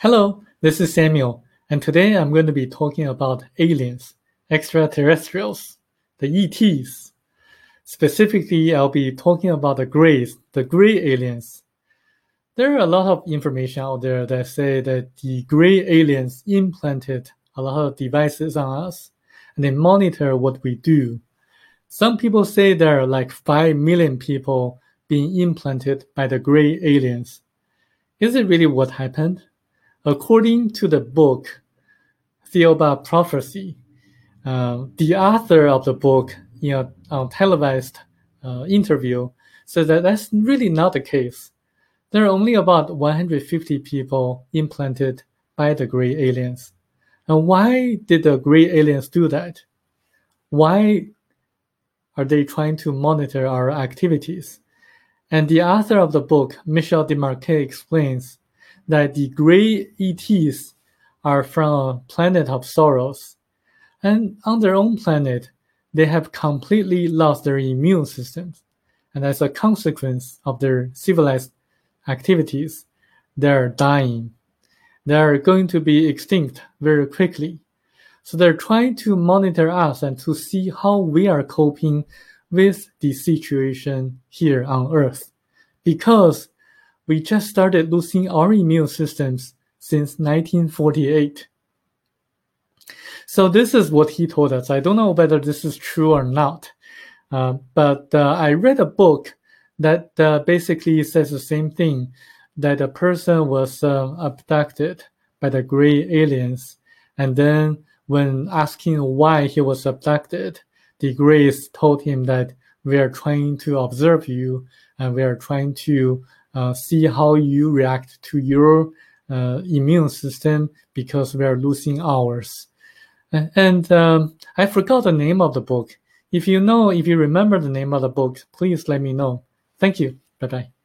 Hello, this is Samuel, and today I'm going to be talking about aliens, extraterrestrials, the ETs. Specifically, I'll be talking about the Greys, the Grey aliens. There are a lot of information out there that say that the Grey aliens implanted a lot of devices on us, and they monitor what we do. Some people say there are like 5 million people being implanted by the Grey aliens. Is it really what happened? According to the book Thiaoouba Prophecy, uh, the author of the book in a, televised uh, interview said that that's really not the case. There are only about 150 people implanted by the gray aliens. And why did the gray aliens do that? Why are they trying to monitor our activities? And the author of the book, Michel Desmarquet, explains that the gray ETs are from a planet of sorrows. And on their own planet, they have completely lost their immune systems. And as a consequence of their civilized activities, they're dying. They're going to be extinct very quickly. So they're trying to monitor us and to see how we are coping with the situation here on Earth. Because we just started losing our immune systems since 1948. So this is what he told us. I don't know whether this is true or not, uh, but uh, I read a book that uh, basically says the same thing, that a person was uh, abducted by the gray aliens, and then when asking why he was abducted, the grays told him that we are trying to observe you and we are trying to see how you react to your uh, immune system because we are losing ours. And um, I forgot the name of the book. If you know, if you remember the name of the book, please let me know. Thank you. Bye bye.